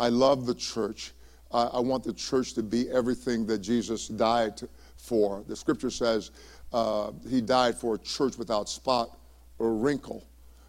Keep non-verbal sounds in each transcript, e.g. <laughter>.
I love the church. I, I, want the church to be everything that Jesus died for. The scripture says uh, he died for a church without spot or wrinkle.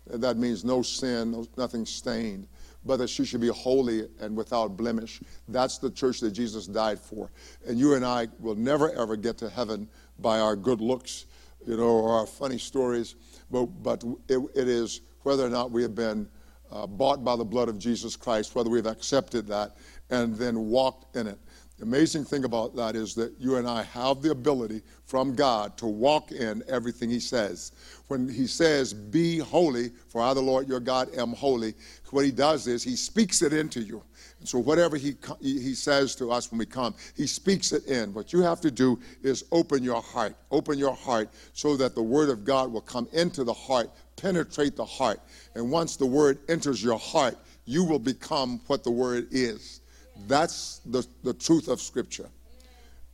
That means no sin, no, nothing stained, but that she should be holy and without blemish. That's the church that Jesus died for. And you and I will never, ever get to heaven by our good looks, you know, or our funny stories, but, but it, it is whether or not we have been uh, bought by the blood of Jesus Christ, whether we've accepted that and then walked in it. The amazing thing about that is that you and I have the ability from God to walk in everything He says. When He says, Be holy, for I, the Lord your God, am holy, what He does is He speaks it into you. And so, whatever he, he says to us when we come, He speaks it in. What you have to do is open your heart. Open your heart so that the Word of God will come into the heart, penetrate the heart. And once the Word enters your heart, you will become what the Word is. That's the, the truth of Scripture.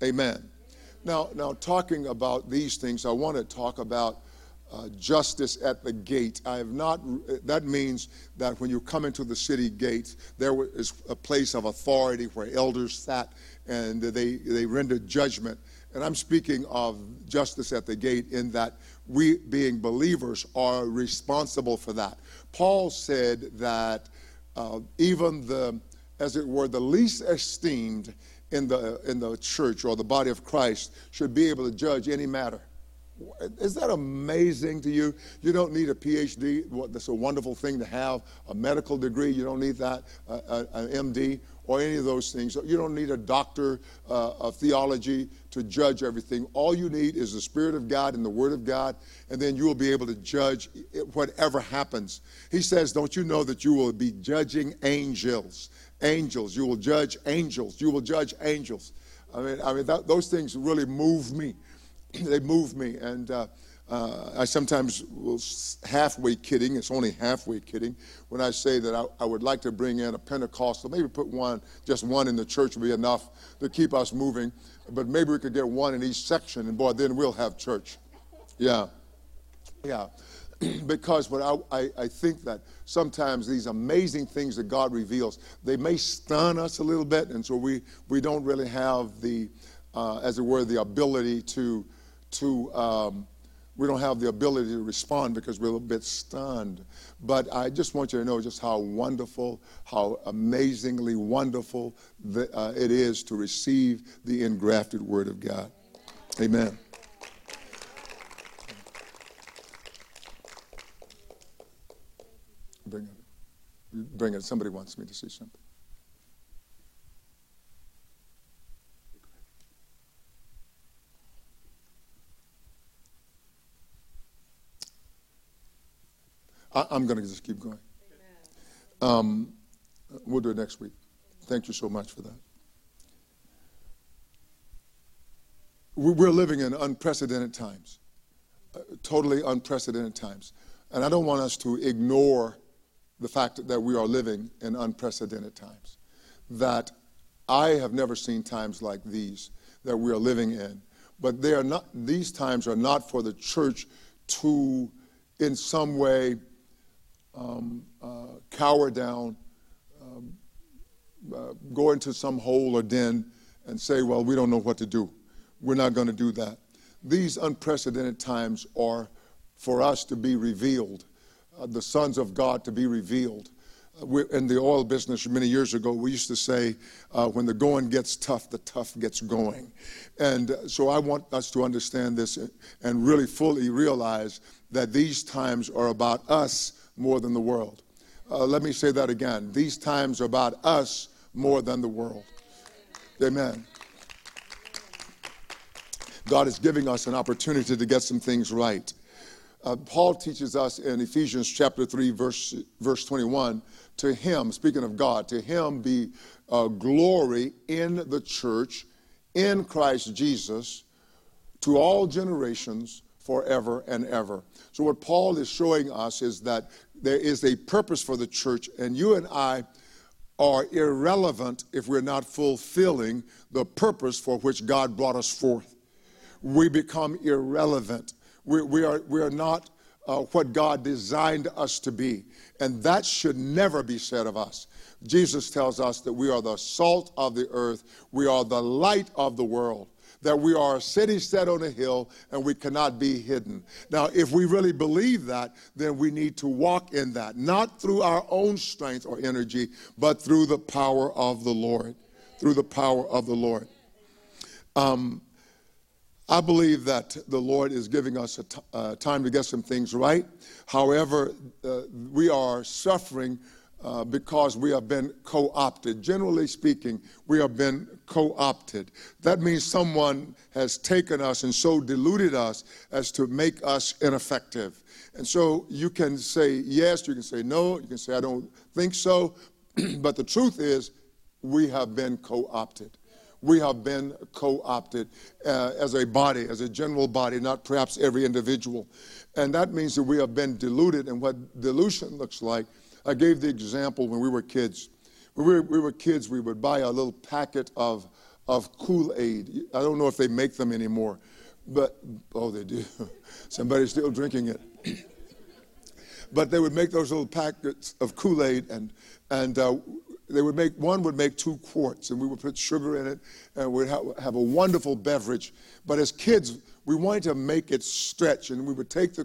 Amen. Now, now, talking about these things, I want to talk about uh, justice at the gate. I have not, that means that when you come into the city gates, there is a place of authority where elders sat and they, they rendered judgment. And I'm speaking of justice at the gate in that we, being believers, are responsible for that. Paul said that uh, even the as it were, the least esteemed in the, in the church or the body of Christ should be able to judge any matter. Is that amazing to you? You don't need a PhD. That's a wonderful thing to have. A medical degree, you don't need that. An MD or any of those things. You don't need a doctor uh, of theology to judge everything. All you need is the Spirit of God and the Word of God, and then you will be able to judge whatever happens. He says, Don't you know that you will be judging angels? angels. You will judge angels. You will judge angels. I mean, I mean that, those things really move me. <clears throat> they move me. And uh, uh, I sometimes will halfway kidding, it's only halfway kidding, when I say that I, I, would like to bring in a Pentecostal, maybe put one, just one in the church would be enough to keep us moving. But maybe we could get one in each section, and boy, then we'll have church. Yeah. Yeah. <clears throat> because what I, I, I, think that sometimes these amazing things that God reveals, they may stun us a little bit, and so we, we don't really have the, uh, as it were, the ability to, to um, we don't have the ability to respond because we're a little bit stunned. But I just want you to know just how wonderful, how amazingly wonderful the, uh, it is to receive the engrafted Word of God. Amen. Bring it. Bring it. Somebody wants me to see something. I, am going to just keep going. Um, we'll do it next week. Thank you so much for that. We're living in unprecedented times, uh, totally unprecedented times. And I don't want us to ignore the fact that we are living in unprecedented times. That I have never seen times like these that we are living in. But they are not, these times are not for the church to, in some way, um, uh, cower down, um, uh, go into some hole or den and say, well, we don't know what to do. We're not going to do that. These unprecedented times are for us to be revealed uh, the sons of God to be revealed. Uh, in the oil business many years ago, we used to say, uh, when the going gets tough, the tough gets going. And uh, so I want us to understand this and really fully realize that these times are about us more than the world. Uh, let me say that again. These times are about us more than the world. Amen. God is giving us an opportunity to get some things right. Uh, Paul teaches us in Ephesians chapter 3, verse, verse 21 to him, speaking of God, to him be uh, glory in the church, in Christ Jesus, to all generations, forever and ever. So, what Paul is showing us is that there is a purpose for the church, and you and I are irrelevant if we're not fulfilling the purpose for which God brought us forth. We become irrelevant we, we, are, we are not uh, what God designed us to be. And that should never be said of us. Jesus tells us that we are the salt of the earth, we are the light of the world that we are a city set on a hill and we cannot be hidden. Now, if we really believe that, then we need to walk in that, not through our own strength or energy, but through the power of the Lord. Through the power of the Lord. Um, I believe that the Lord is giving us a t- uh, time to get some things right. However, uh, we are suffering uh, because we have been co opted. Generally speaking, we have been co opted. That means someone has taken us and so deluded us as to make us ineffective. And so you can say yes, you can say no, you can say I don't think so, <clears throat> but the truth is, we have been co opted we have been co opted uh, as a body, as a general body, not perhaps every individual. And that means that we have been diluted. And what dilution looks like, I gave the example when we were kids. When we were, we were kids, we would buy a little packet of, of Kool Aid. I don't know if they make them anymore, but, oh, they do. <laughs> Somebody's still drinking it. <coughs> but they would make those little packets of Kool Aid, and, and uh, they would make one would make two quarts and we would put sugar in it and we'd have, have a wonderful beverage but as kids we wanted to make it stretch and we would take the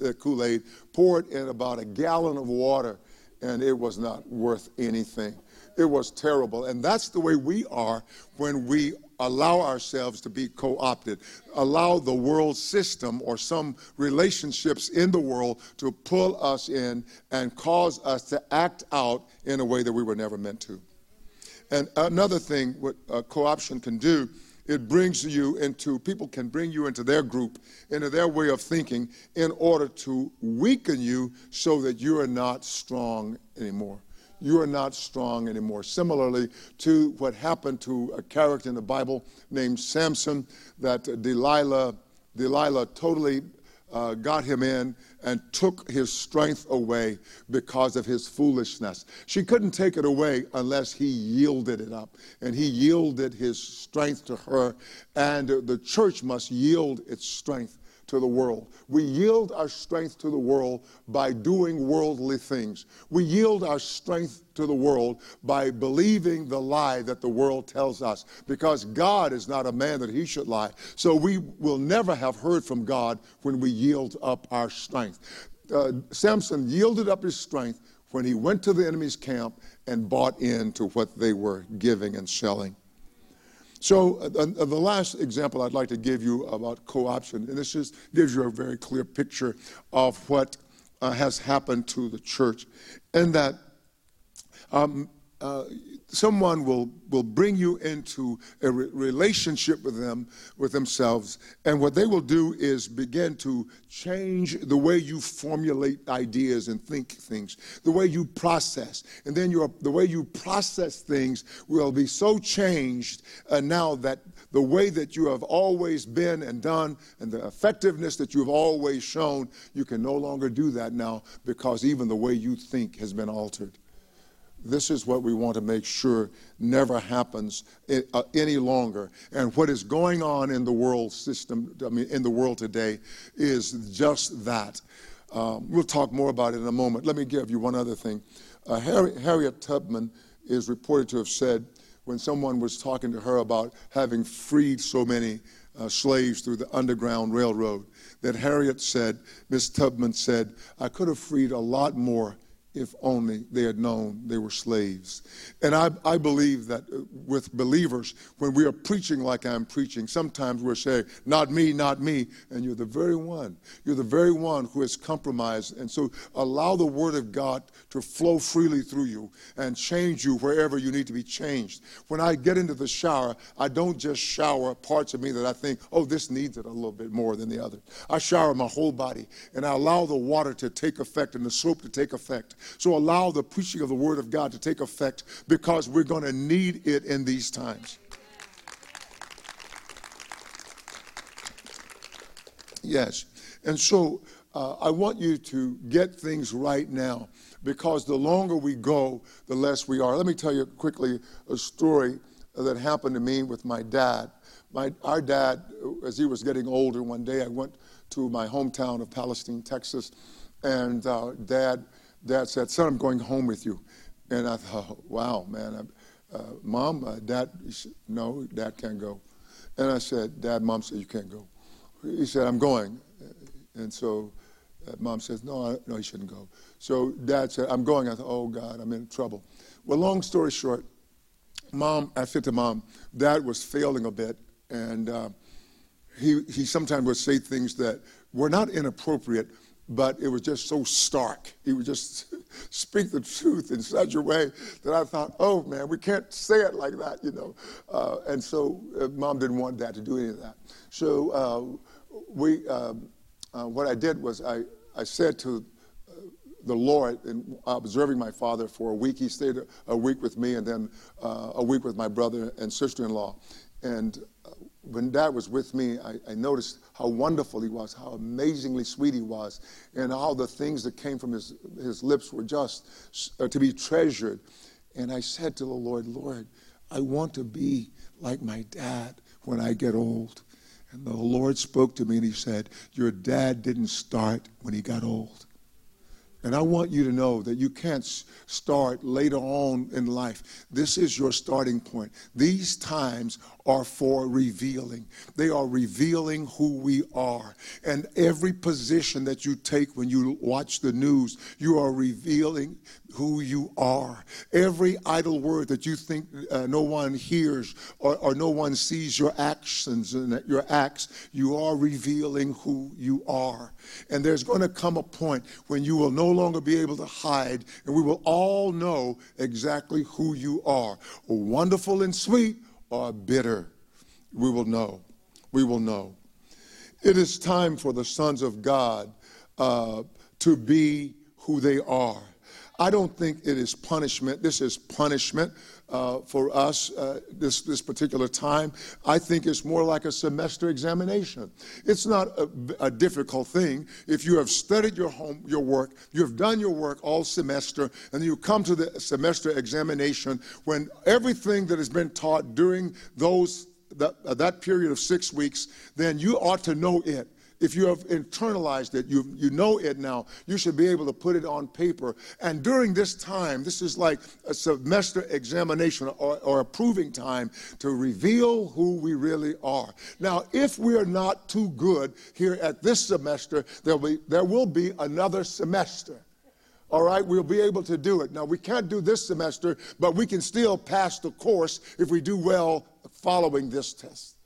the kool-aid pour it in about a gallon of water and it was not worth anything it was terrible and that's the way we are when we allow ourselves to be co opted, allow the world system or some relationships in the world to pull us in and cause us to act out in a way that we were never meant to. And another thing, what uh, co option can do, it brings you into, people can bring you into their group, into their way of thinking, in order to weaken you so that you are not strong anymore you are not strong anymore. Similarly to what happened to a character in the Bible named Samson, that Delilah, Delilah totally uh, got him in and took his strength away because of his foolishness. She couldn't take it away unless he yielded it up. And he yielded his strength to her, and the church must yield its strength to the world. We yield our strength to the world by doing worldly things. We yield our strength to the world by believing the lie that the world tells us because God is not a man that he should lie. So we will never have heard from God when we yield up our strength. Uh, Samson yielded up his strength when he went to the enemy's camp and bought into what they were giving and selling. So uh, uh, the last example I'd like to give you about co-option, and this just gives you a very clear picture of what uh, has happened to the church, and that um, uh, someone will, will bring you into a re- relationship with them, with themselves, and what they will do is begin to change the way you formulate ideas and think things, the way you process. And then your, the way you process things will be so changed uh, now that the way that you have always been and done and the effectiveness that you have always shown, you can no longer do that now because even the way you think has been altered. This is what we want to make sure never happens uh, any longer. And what is going on in the world system, I mean, in the world today, is just that. Um, we'll talk more about it in a moment. Let me give you one other thing. Uh, Harriet Tubman is reported to have said, when someone was talking to her about having freed so many uh, slaves through the Underground Railroad, that Harriet said, Miss Tubman said, I could have freed a lot more if only they had known they were slaves. And I, I believe that uh, with believers, when we are preaching like I'm preaching, sometimes we're saying, not me, not me. And you're the very one. You're the very one who has compromised. And so allow the Word of God to flow freely through you and change you wherever you need to be changed. When I get into the shower, I don't just shower parts of me that I think, oh, this needs it a little bit more than the other. I shower my whole body and I allow the water to take effect and the soap to take effect so allow the preaching of the Word of God to take effect because we're going to need it in these times. Yes. And so uh, I want you to get things right now because the longer we go, the less we are. Let me tell you quickly a story that happened to me with my dad. My, our dad, as he was getting older, one day I went to my hometown of Palestine, Texas. And uh, dad, dad said, son, I'm going home with you. And I thought, <laughs> wow, man. Uh, Mom, uh, dad, said, no, dad can't go. And I said, Dad, Mom said, you can't go. He said, I'm going. And so uh, Mom says, no, I, no, you shouldn't go. So Dad said, I'm going. I thought, oh, God, I'm in trouble. Well, long story short, Mom, I said to Mom, Dad was failing a bit. And uh, he, he sometimes would say things that were not inappropriate, but it was just so stark. He would just <laughs> speak the truth in such a way that I thought, oh man, we can't say it like that, you know. Uh, and so uh, mom didn't want dad to do any of that. So uh, we, um, uh, what I did was I, I said to uh, the Lord in observing my father for a week. He stayed a, a week with me and then uh, a week with my brother and sister in law. And when dad was with me, I, I, noticed how wonderful he was, how amazingly sweet he was, and all the things that came from his, his lips were just uh, to be treasured. And I said to the Lord, Lord, I want to be like my dad when I get old. And the Lord spoke to me and he said, Your dad didn't start when he got old. And I want you to know that you can't start later on in life. This is your starting point. These times are for revealing. They are revealing who we are. And every position that you take when you watch the news, you are revealing who you are. Every idle word that you think uh, no one hears or, or no one sees your actions and your acts, you are revealing who you are. And there's going to come a point when you will no longer be able to hide, and we will all know exactly who you are. Wonderful and sweet or bitter, we will know. We will know. It is time for the sons of God uh, to be who they are. I don't think it is punishment. This is punishment uh, for us uh, this, this particular time. I think it's more like a semester examination. It's not a, a, difficult thing. If you have studied your home, your work, you have done your work all semester, and you come to the semester examination when everything that has been taught during those that, uh, that period of six weeks, then you ought to know it if you have internalized it, you, you know it now, you should be able to put it on paper. And during this time, this is like a semester examination or, or approving time to reveal who we really are. Now, if we are not too good here at this semester, there'll be, there will be another semester. All right, we'll be able to do it. Now, we can't do this semester, but we can still pass the course if we do well following this test.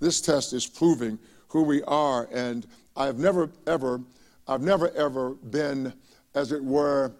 This test is proving who we are. And I've never ever, I've never ever been, as it were,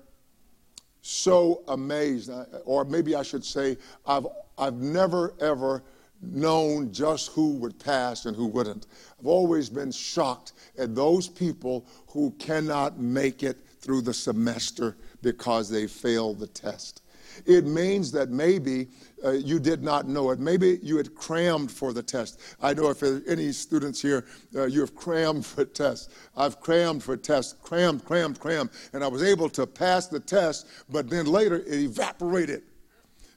so amazed, uh, or maybe I should say, I've, I've never ever known just who would pass and who wouldn't. I've always been shocked at those people who cannot make it through the semester because they failed the test. It means that maybe uh, you did not know it. Maybe you had crammed for the test. I know if any students here, uh, you have crammed for tests. I've crammed for tests, crammed, crammed, crammed, and I was able to pass the test, but then later it evaporated.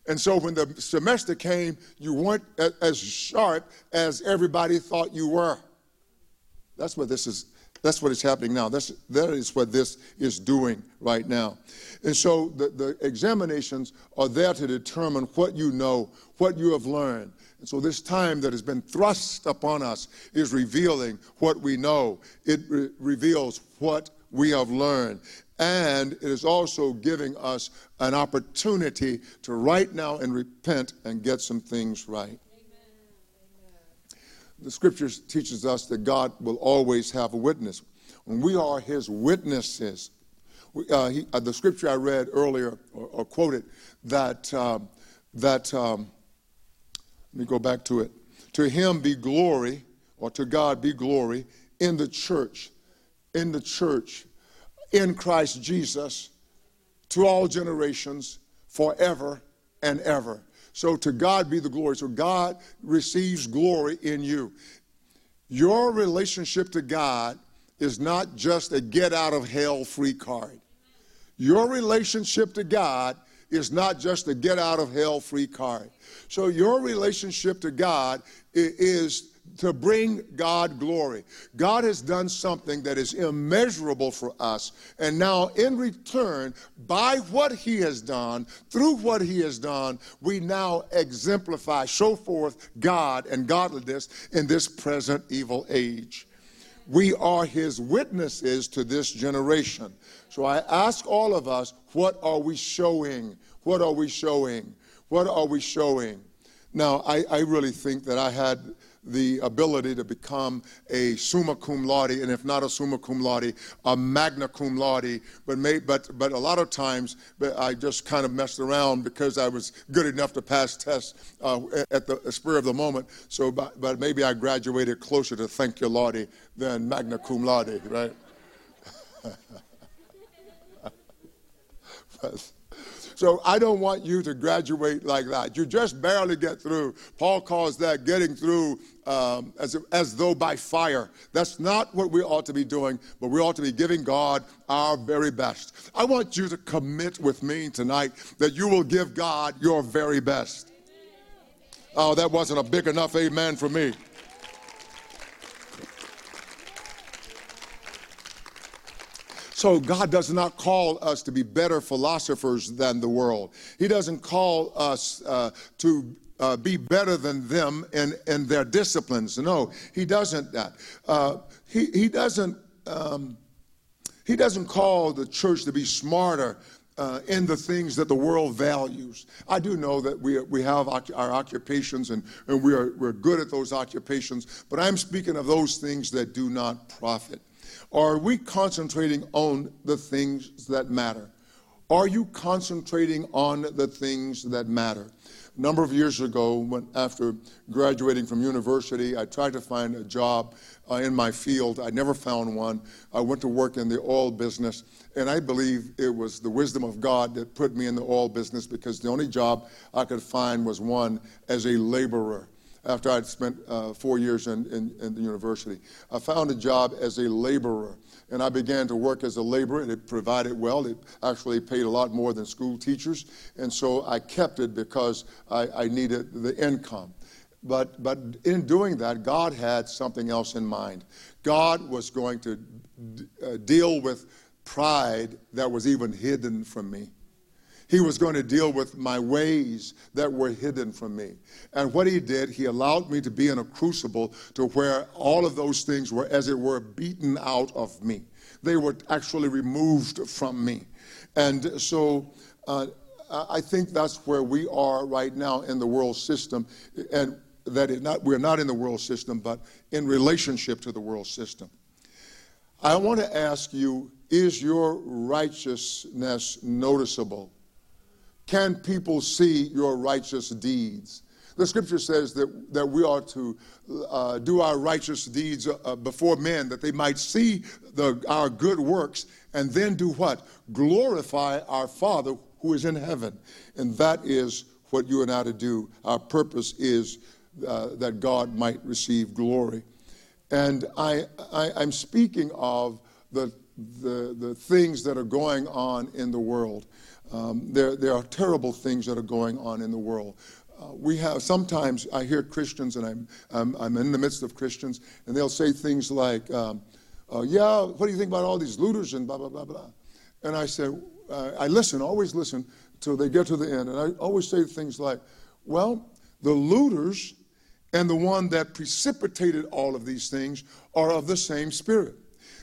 And so when the semester came, you weren't as sharp as everybody thought you were. That's what this is that's what is happening now. That's, that is what this is doing right now. And so the, the examinations are there to determine what you know, what you have learned. And so this time that has been thrust upon us is revealing what we know. It re- reveals what we have learned. And it is also giving us an opportunity to right now and repent and get some things right the scriptures teaches us that God will always have a witness. When we are his witnesses, we, uh, he, uh, the scripture I read earlier or, or quoted that, uh, that um, let me go back to it. To him be glory, or to God be glory in the church, in the church, in Christ Jesus, to all generations, forever and ever. So to God be the glory. So God receives glory in you. Your relationship to God is not just a get out of hell free card. Your relationship to God is not just a get out of hell free card. So your relationship to God is to bring God glory. God has done something that is immeasurable for us. And now, in return, by what He has done, through what He has done, we now exemplify, show forth God and godliness in this present evil age. We are His witnesses to this generation. So I ask all of us, what are we showing? What are we showing? What are we showing? Now, I, I really think that I had the ability to become a summa cum laude, and if not a summa cum laude, a magna cum laude. But, may, but, but a lot of times I just kind of messed around because I was good enough to pass tests uh, at the spur of the moment. So, but, but maybe I graduated closer to thank you, Laude, than magna cum laude, right? <laughs> but, so I don't want you to graduate like that. You just barely get through. Paul calls that getting through um, as, as though by fire. That's not what we ought to be doing, but we ought to be giving God our very best. I want you to commit with me tonight that you will give God your very best. Oh, that wasn't a big enough amen for me. So God does not call us to be better philosophers than the world. He doesn't call us uh, to uh, be better than them in, in their disciplines. No, he doesn't that. Uh, he, he doesn't um, he doesn't call the church to be smarter uh, in the things that the world values. I do know that we, we have our occupations and, and we are, we're good at those occupations, but I'm speaking of those things that do not profit. Are we concentrating on the things that matter? Are you concentrating on the things that matter? A number of years ago, when, after graduating from university, I tried to find a job uh, in my field. I never found one. I went to work in the oil business, and I believe it was the wisdom of God that put me in the oil business because the only job I could find was one as a laborer after I'd spent uh, four years in, in, in, the university. I found a job as a laborer, and I began to work as a laborer, and it provided well. It actually paid a lot more than school teachers, and so I kept it because I, I needed the income. But, but in doing that, God had something else in mind. God was going to d- uh, deal with pride that was even hidden from me. He was going to deal with my ways that were hidden from me. And what he did, he allowed me to be in a crucible to where all of those things were, as it were, beaten out of me. They were actually removed from me. And so uh, I think that's where we are right now in the world system. And that not, we're not in the world system, but in relationship to the world system. I want to ask you is your righteousness noticeable? Can people see your righteous deeds? The scripture says that, that we are to uh, do our righteous deeds uh, before men, that they might see the, our good works and then do what? Glorify our Father who is in heaven. And that is what you and I to do. Our purpose is uh, that God might receive glory. And I, I, am speaking of the, the, the things that are going on in the world. Um, there, there are terrible things that are going on in the world. Uh, we have sometimes I hear Christians, and I'm, I'm, I'm, in the midst of Christians, and they'll say things like, um, uh, "Yeah, what do you think about all these looters and blah blah blah blah?" And I say, uh, I listen, always listen till they get to the end, and I always say things like, "Well, the looters and the one that precipitated all of these things are of the same spirit."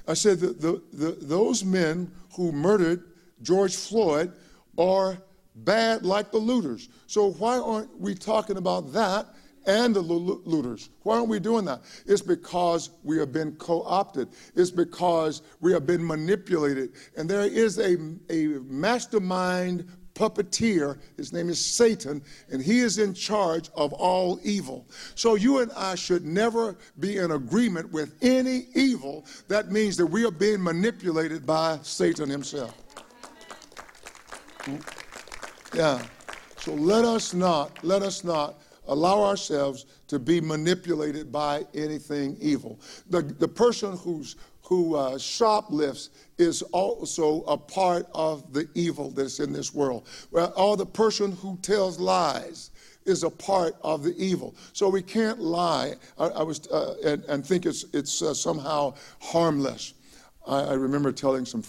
I said that the, the, those men who murdered George Floyd are bad like the looters. So why aren't we talking about that and the looters? Why aren't we doing that? It's because we have been co opted, it's because we have been manipulated. And there is a, a mastermind puppeteer. His name is Satan, and he is in charge of all evil. So you and I should never be in agreement with any evil. That means that we are being manipulated by Satan himself. Yeah. So let us not, let us not allow ourselves to be manipulated by anything evil. The, the person who's, who uh, shoplifts is also a part of the evil that's in this world. Well, or the person who tells lies is a part of the evil. So we can't lie I, I was, uh, and, and, think it's, it's uh, somehow harmless. I, I, remember telling some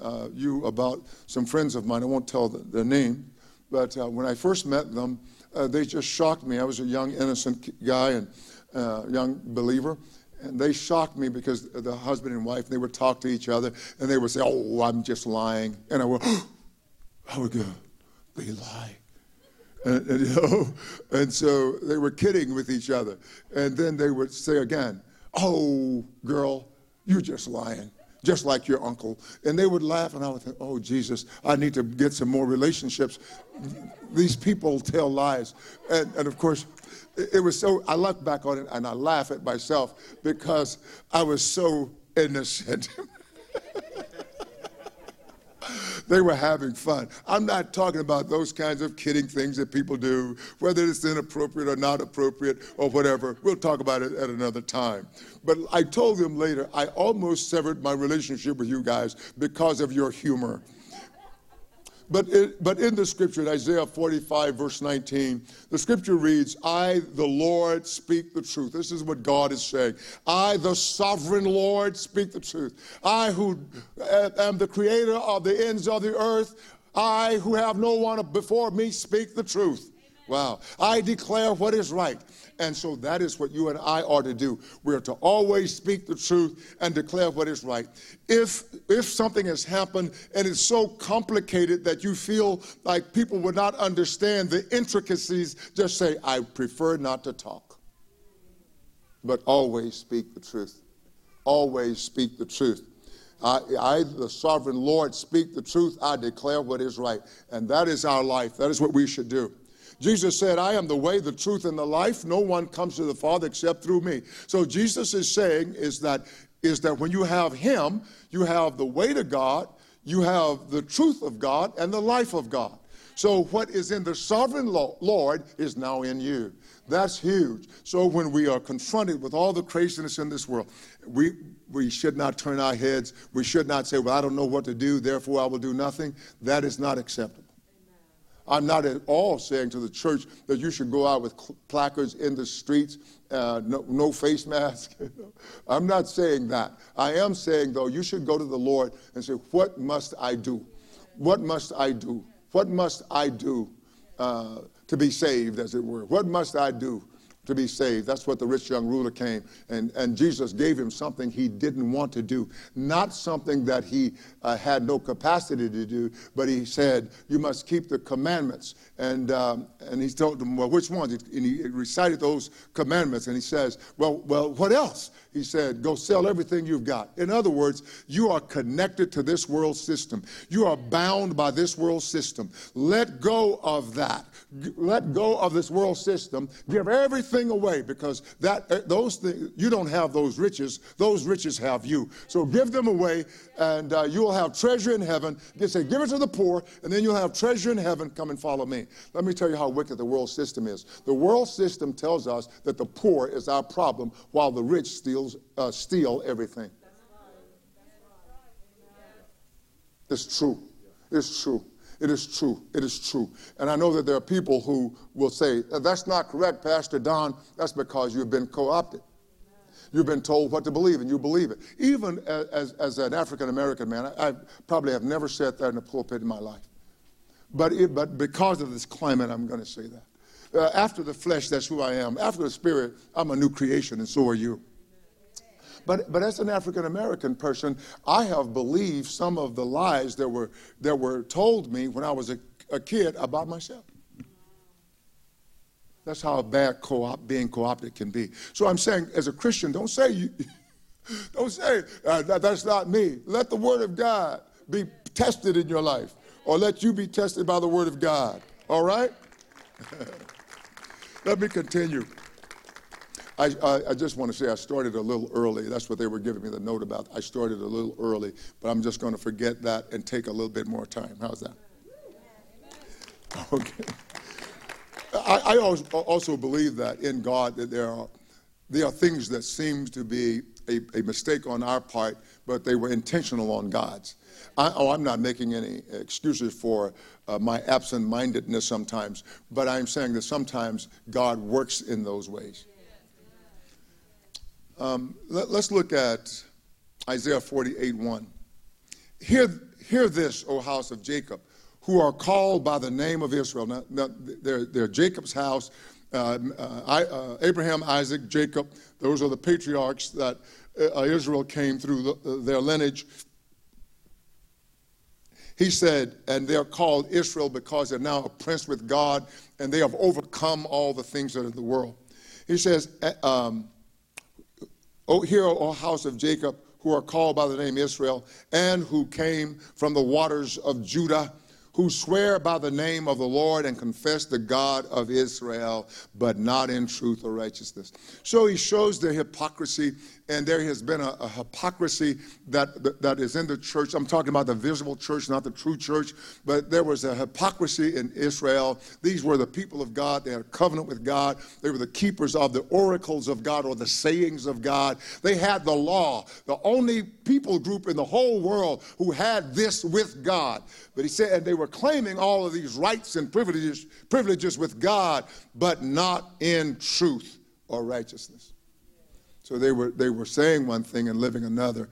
uh, you about some friends of mine. I won't tell the, their name, but uh, when I first met them, uh, they just shocked me. I was a young, innocent guy and uh, young believer. And they shocked me because the husband and wife, they would talk to each other and they would say, Oh, I'm just lying. And I would, I would go, They lie. And, and, <laughs> you know, and so they were kidding with each other. And then they would say again, Oh, girl, you're just lying, just like your uncle. And they would laugh, and I would think, Oh, Jesus, I need to get some more relationships. These people tell lies. And, and of course, it was so, I look back on it and I laugh at myself because I was so innocent. <laughs> they were having fun. I'm not talking about those kinds of kidding things that people do, whether it's inappropriate or not appropriate or whatever. We'll talk about it at another time. But I told them later, I almost severed my relationship with you guys because of your humor. But, it, but in the scripture, in Isaiah 45, verse 19, the scripture reads, I, the Lord, speak the truth. This is what God is saying. I, the sovereign Lord, speak the truth. I, who uh, am the creator of the ends of the earth, I, who have no one before me, speak the truth. Wow. I declare what is right. And so that is what you and I are to do. We're to always speak the truth and declare what is right. If if something has happened and it's so complicated that you feel like people would not understand the intricacies, just say, I prefer not to talk. But always speak the truth. Always speak the truth. I, I, the sovereign Lord, speak the truth. I declare what is right. And that is our life. That is what we should do. Jesus said, I am the way, the truth, and the life. No one comes to the Father except through me. So Jesus is saying is that is that when you have him, you have the way to God, you have the truth of God, and the life of God. So what is in the sovereign Lord is now in you. That's huge. So when we are confronted with all the craziness in this world, we we should not turn our heads. We should not say, Well, I don't know what to do, therefore I will do nothing. That is not acceptable. I'm not at all saying to the church that you should go out with placards in the streets, uh, no, no, face mask. <laughs> I'm not saying that. I am saying, though, you should go to the Lord and say, What must I do? What must I do? What must I do uh, to be saved, as it were? What must I do? To be saved. That's what the rich young ruler came. And, and Jesus gave him something he didn't want to do, not something that he uh, had no capacity to do, but he said, You must keep the commandments. And, um, and he told them, Well, which ones? And he recited those commandments. And he says, Well, well, what else? He said, Go sell everything you've got. In other words, you are connected to this world system, you are bound by this world system. Let go of that. Let go of this world system. Give everything away because that uh, those things you don't have those riches. Those riches have you. So give them away, and uh, you will have treasure in heaven. You say, give it to the poor, and then you'll have treasure in heaven. Come and follow me. Let me tell you how wicked the world system is. The world system tells us that the poor is our problem, while the rich steals uh, steal everything. It's true. It's true. It is true. It is true. And I know that there are people who will say, that's not correct, Pastor Don. That's because you've been co opted. You've been told what to believe, and you believe it. Even as, as an African American man, I, I, probably have never said that in a pulpit in my life. But, it, but because of this climate, I'm going to say that. Uh, after the flesh, that's who I am. After the spirit, I'm a new creation, and so are you. But, but as an African American person, I have believed some of the lies that were, that were told me when I was a, a kid about myself. That's how bad co-op, being co-opted can be. So I'm saying, as a Christian, don't say you, <laughs> don't say uh, that, that's not me. Let the Word of God be tested in your life, or let you be tested by the Word of God. All right? <laughs> let me continue. I, I, I, just want to say I started a little early. That's what they were giving me the note about. I started a little early, but I'm just going to forget that and take a little bit more time. How's that? Okay. I, I also believe that in God that there are there are things that seem to be a, a mistake on our part, but they were intentional on God's. I, oh, I'm not making any excuses for uh, my absent mindedness sometimes, but I'm saying that sometimes God works in those ways. Um, let, us look at Isaiah 48 1. Hear, hear this, O house of Jacob, who are called by the name of Israel. Now, now they're, they're Jacob's house. Uh, uh, I, uh, Abraham, Isaac, Jacob, those are the patriarchs that uh, Israel came through the, their lineage. He said, and they're called Israel because they're now a prince with God and they have overcome all the things that are in the world. He says, um, Hear, O house of Jacob, who are called by the name Israel, and who came from the waters of Judah who swear by the name of the Lord and confess the God of Israel, but not in truth or righteousness. So he shows the hypocrisy, and there has been a, a hypocrisy that, that, is in the church. I'm talking about the visible church, not the true church, but there was a hypocrisy in Israel. These were the people of God. They had a covenant with God. They were the keepers of the oracles of God or the sayings of God. They had the law, the only people group in the whole world who had this with God. But he said, and they were claiming all of these rights and privileges, privileges with God, but not in truth or righteousness. So they were, they were saying one thing and living another.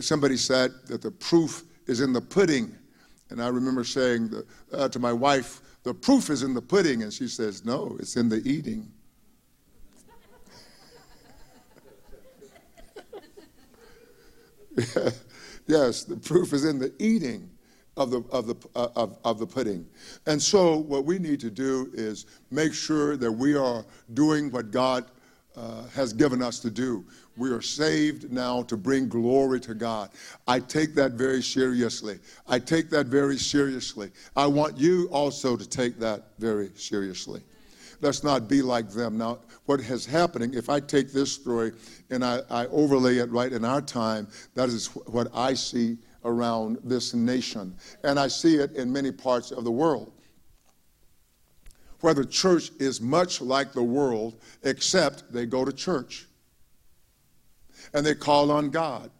Somebody said that the proof is in the pudding. And I remember saying the, uh, to my wife, the proof is in the pudding. And she says, no, it's in the eating. <laughs> yes, the proof is in the eating of the, of, the, uh, of, of the pudding. And so, what we need to do is make sure that we are doing what God uh, has given us to do. We are saved now to bring glory to God. I take that very seriously. I take that very seriously. I want you also to take that very seriously. Let's not be like them. Now, what is happening, if I take this story and I, I overlay it right in our time, that is what I see around this nation. And I see it in many parts of the world where the church is much like the world, except they go to church and they call on God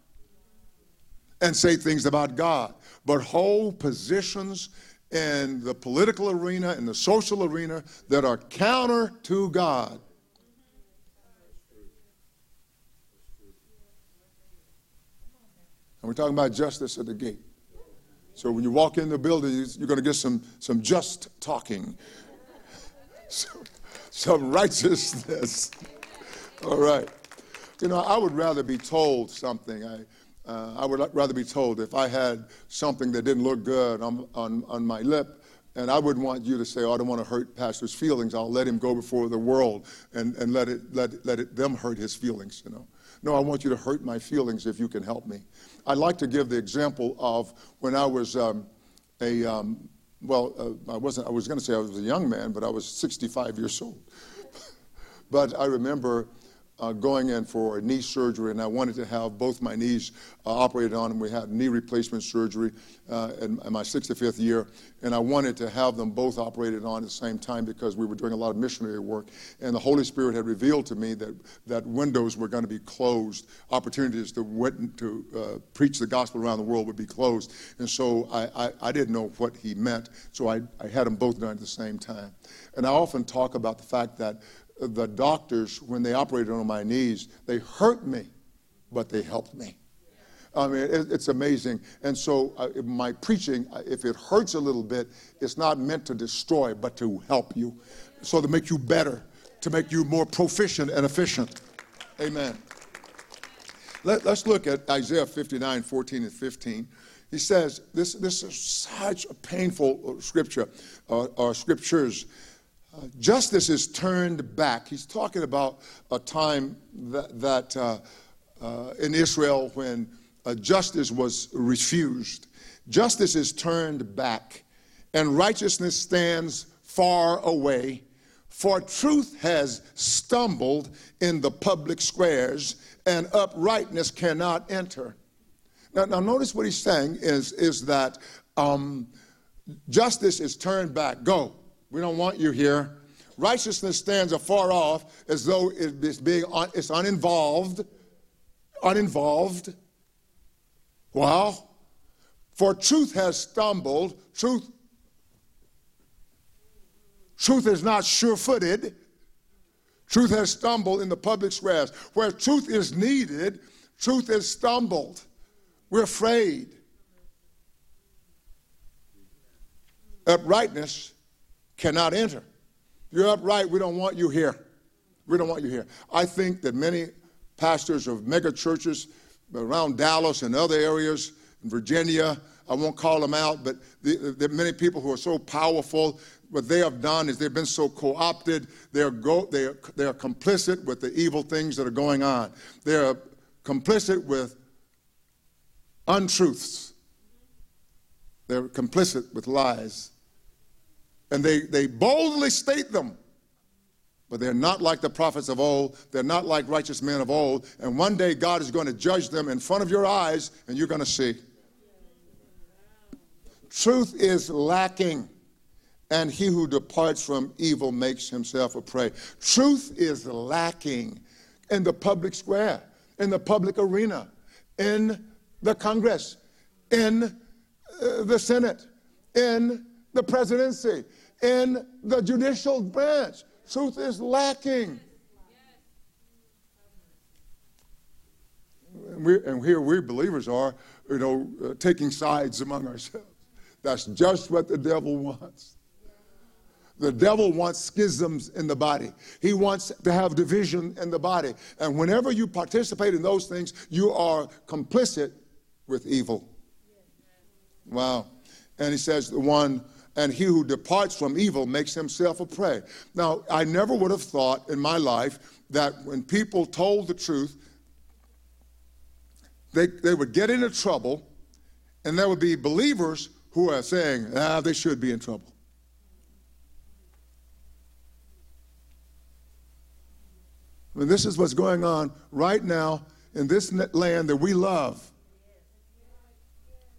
and say things about God, but hold positions in the political arena, in the social arena, that are counter to God. And we're talking about justice at the gate. So when you walk in the building, you're going to get some, some just talking, some, some righteousness. All right. You know, I would rather be told something. I, uh, I would rather be told if I had something that didn't look good on, on, on my lip, and I wouldn't want you to say, oh, I don't want to hurt pastor's feelings. I'll let him go before the world and, and let, it, let, let it, them hurt his feelings, you know. No, I want you to hurt my feelings if you can help me. I'd like to give the example of when I was um, a, um, well, uh, I wasn't, I was going to say I was a young man, but I was 65 years old. <laughs> but I remember uh, going in for knee surgery, and I wanted to have both my knees uh, operated on, and we had knee replacement surgery uh, in, in, my 65th year, and I wanted to have them both operated on at the same time because we were doing a lot of missionary work, and the Holy Spirit had revealed to me that, that windows were going to be closed, opportunities to, wit- to uh, preach the gospel around the world would be closed, and so I, I, I didn't know what he meant, so I, I had them both done at the same time. And I often talk about the fact that the doctors, when they operated on my knees, they hurt me, but they helped me. I mean, it, it's amazing. And so, uh, my preaching, uh, if it hurts a little bit, it's not meant to destroy, but to help you. So, to make you better, to make you more proficient and efficient. Amen. Let, us look at Isaiah 59 14 and 15. He says, this, this is such a painful uh, scripture, uh, or scriptures justice is turned back. He's talking about a time that, that uh, uh, in Israel when uh, justice was refused. Justice is turned back, and righteousness stands far away. For truth has stumbled in the public squares, and uprightness cannot enter. Now, now notice what he's saying is, is that um, justice is turned back. Go. We don't want you here. Righteousness stands afar off as though it's being it's uninvolved. uninvolved. Well, for truth has stumbled, truth truth is not sure-footed. Truth has stumbled in the public squares. Where truth is needed, truth has stumbled. We're afraid. Uprightness cannot enter. You're upright, we don't want you here. We don't want you here. I think that many pastors of mega churches around Dallas and other areas in Virginia, I won't call them out, but there are many people who are so powerful. What they have done is they've been so co opted, they're, go, they're, they're complicit with the evil things that are going on. They're complicit with untruths, they're complicit with lies. And they, they boldly state them. But they're not like the prophets of old. They're not like righteous men of old. And one day God is going to judge them in front of your eyes, and you're going to see. Truth is lacking, and he who departs from evil makes himself a prey. Truth is lacking in the public square, in the public arena, in the Congress, in uh, the Senate, in the presidency, in the judicial branch. Truth is lacking. And, we, and here we believers are, you know, uh, taking sides among ourselves. That's just what the devil wants. The devil wants schisms in the body. He wants to have division in the body. And whenever you participate in those things, you are complicit with evil. Wow. And he says, the one and he who departs from evil makes himself a prey. Now, I never would have thought in my life that when people told the truth, they, they would get into trouble, and there would be believers who are saying, ah, they should be in trouble. I mean, this is what's going on right now in this land that we love.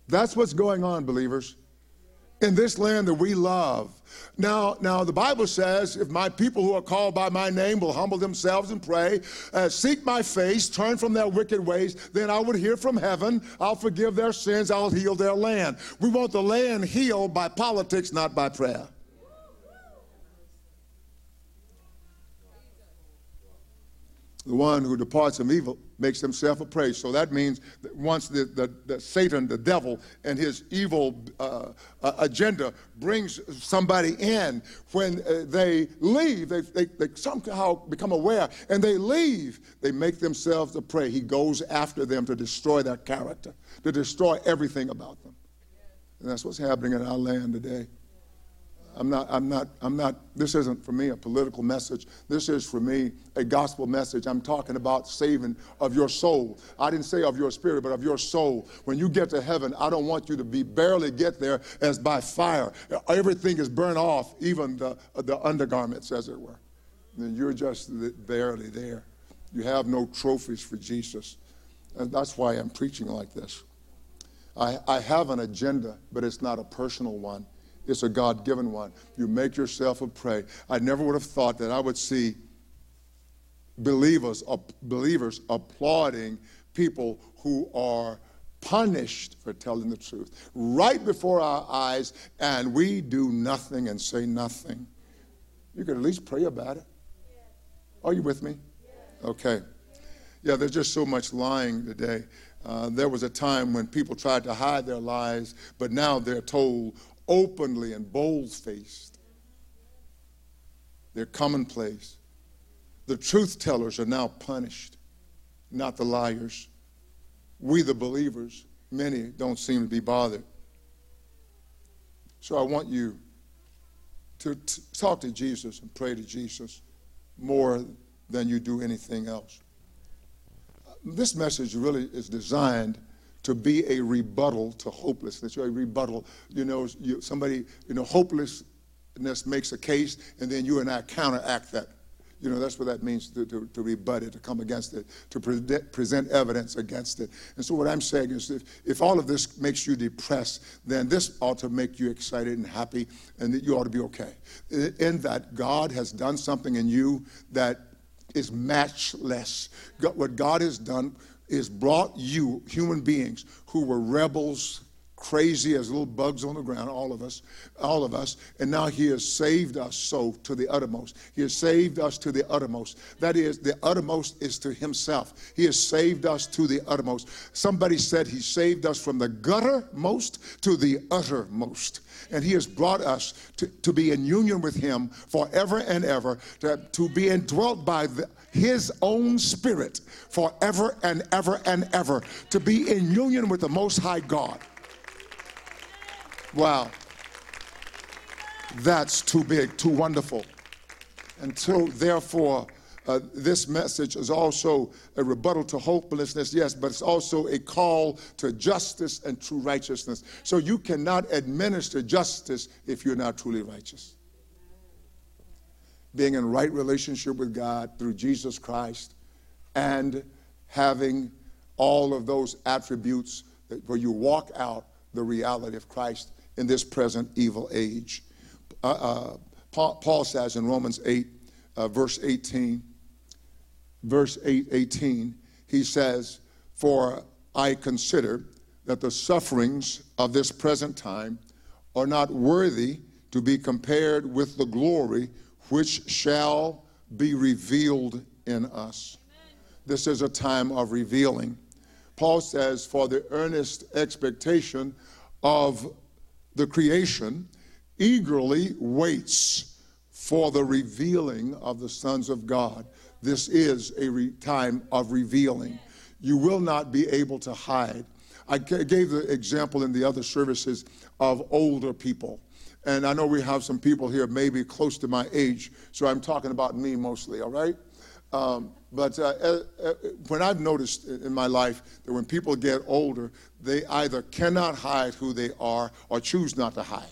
That's what's going on, believers in this land that we love. Now, now the Bible says, if my people who are called by my name will humble themselves and pray, uh, seek my face, turn from their wicked ways, then I would hear from heaven. I'll forgive their sins. I'll heal their land. We want the land healed by politics, not by prayer. The one who departs from evil makes himself a prey. So that means that once the, the, the Satan, the devil, and his evil uh, uh, agenda brings somebody in, when uh, they leave, they, they, they somehow become aware, and they leave, they make themselves a prey. He goes after them to destroy their character, to destroy everything about them. And that's what's happening in our land today. I'm not, I'm not, I'm not, this isn't for me a political message. This is for me a gospel message. I'm talking about saving of your soul. I didn't say of your spirit, but of your soul. When you get to heaven, I don't want you to be barely get there as by fire. Everything is burned off, even the, the undergarments, as it were. And you're just barely there. You have no trophies for Jesus. And that's why I'm preaching like this. I, I have an agenda, but it's not a personal one. It's a God given one. You make yourself a prey. I never would have thought that I would see believers, uh, believers applauding people who are punished for telling the truth right before our eyes, and we do nothing and say nothing. You could at least pray about it. Are you with me? Okay. Yeah, there's just so much lying today. Uh, there was a time when people tried to hide their lies, but now they're told openly and bold faced. They're commonplace. The truth tellers are now punished, not the liars. We, the believers, many don't seem to be bothered. So I want you to t- talk to Jesus and pray to Jesus more than you do anything else. This message really is designed to be a rebuttal to hopelessness. You're a rebuttal. You know, you, somebody, you know, hopelessness makes a case, and then you and I counteract that. You know, that's what that means to, to, to rebut it, to come against it, to pre- present evidence against it. And so, what I'm saying is, if, if all of this makes you depressed, then this ought to make you excited and happy, and that you ought to be okay. In that God has done something in you that is matchless. What God has done is brought you, human beings who were rebels, crazy as little bugs on the ground, all of us, all of us, and now he has saved us so to the uttermost. He has saved us to the uttermost. That is, the uttermost is to himself. He has saved us to the uttermost. Somebody said he saved us from the guttermost to the uttermost. And he has brought us to, to be in union with him forever and ever, to, to be indwelt by the, his own spirit forever and ever and ever, to be in union with the Most High God. Wow. That's too big, too wonderful. And so, therefore, uh, this message is also a rebuttal to hopelessness, yes, but it's also a call to justice and true righteousness. So you cannot administer justice if you're not truly righteous. Being in right relationship with God through Jesus Christ and having all of those attributes where you walk out the reality of Christ in this present evil age. Uh, uh, Paul, Paul, says in Romans 8, uh, verse 18, verse 8, 18, he says, For I consider that the sufferings of this present time are not worthy to be compared with the glory which shall be revealed in us. This is a time of revealing. Paul says, For the earnest expectation of the creation eagerly waits for the revealing of the sons of God. This is a re- time of revealing. You will not be able to hide. I gave the example in the other services of older people. And I know we have some people here maybe close to my age, so I'm talking about me mostly, all right? Um, but uh, uh, uh, when I've noticed in my life that when people get older, they either cannot hide who they are or choose not to hide.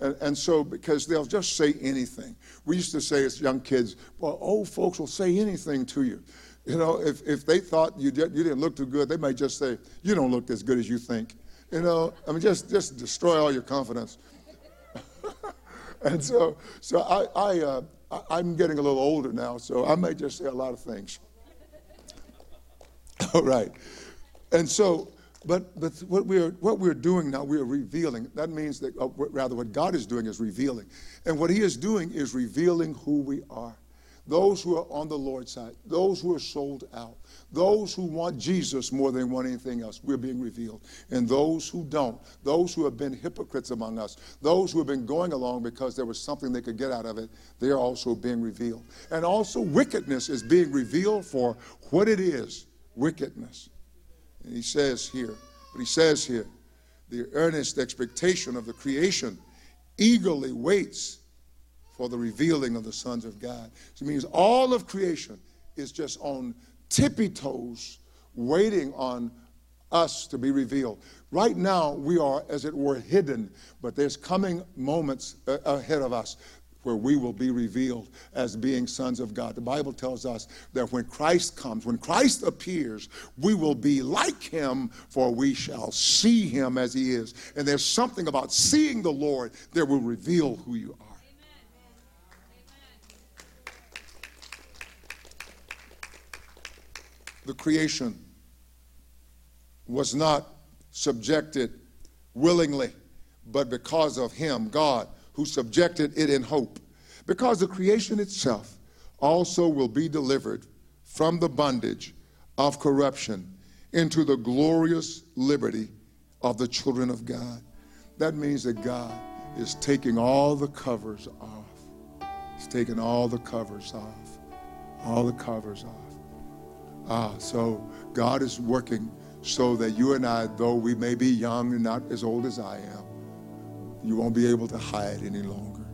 And, and, so, because they'll just say anything. We used to say as young kids, well, old folks will say anything to you. You know, if, if they thought you, did, you didn't look too good, they might just say, you don't look as good as you think. You know, I mean, just, just destroy all your confidence. <laughs> and so, so I, I, uh, I'm getting a little older now, so I may just say a lot of things. <laughs> All right. And so, but, but what, we're, what we're doing now, we're revealing. That means that, uh, rather, what God is doing is revealing. And what He is doing is revealing who we are. Those who are on the Lord's side, those who are sold out, those who want Jesus more than want anything else, we're being revealed. And those who don't, those who have been hypocrites among us, those who have been going along because there was something they could get out of it, they're also being revealed. And also, wickedness is being revealed for what it is wickedness. And he says here, but he says here, the earnest expectation of the creation eagerly waits for the revealing of the sons of God. So it means all of creation is just on tippy toes, waiting on us to be revealed. Right now, we are, as it were, hidden, but there's coming moments uh, ahead of us where we will be revealed as being sons of God. The Bible tells us that when Christ comes, when Christ appears, we will be like him, for we shall see him as he is. And there's something about seeing the Lord that will reveal who you are. The creation was not subjected willingly, but because of Him, God, who subjected it in hope. Because the creation itself also will be delivered from the bondage of corruption into the glorious liberty of the children of God. That means that God is taking all the covers off. He's taking all the covers off. All the covers off. Ah, so God is working so that you and I, though we may be young and not as old as I am, you won't be able to hide any longer.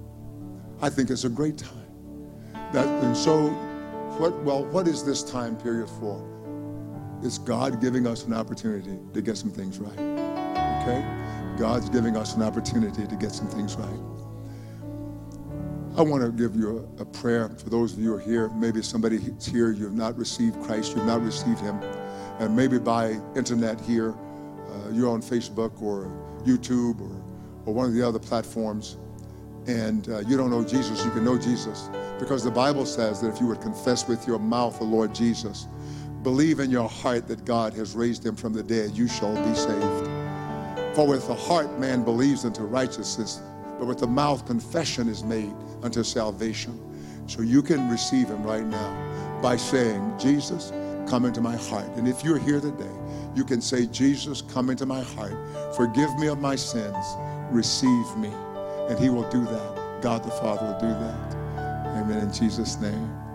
I think it's a great time. That and so what well, what is this time period for? It's God giving us an opportunity to get some things right. Okay? God's giving us an opportunity to get some things right. I want to give you a, a, prayer for those of you who are here. Maybe somebody's here, you have not received Christ, you have not received Him. And maybe by internet here, uh, you're on Facebook or YouTube or, or one of the other platforms, and uh, you don't know Jesus, you can know Jesus. Because the Bible says that if you would confess with your mouth the Lord Jesus, believe in your heart that God has raised him from the dead, you shall be saved. For with the heart man believes unto righteousness, but with the mouth confession is made unto salvation. So you can receive him right now by saying, Jesus, come into my heart. And if you're here today, you can say, Jesus, come into my heart. Forgive me of my sins. Receive me. And he will do that. God the Father will do that. Amen. In Jesus' name.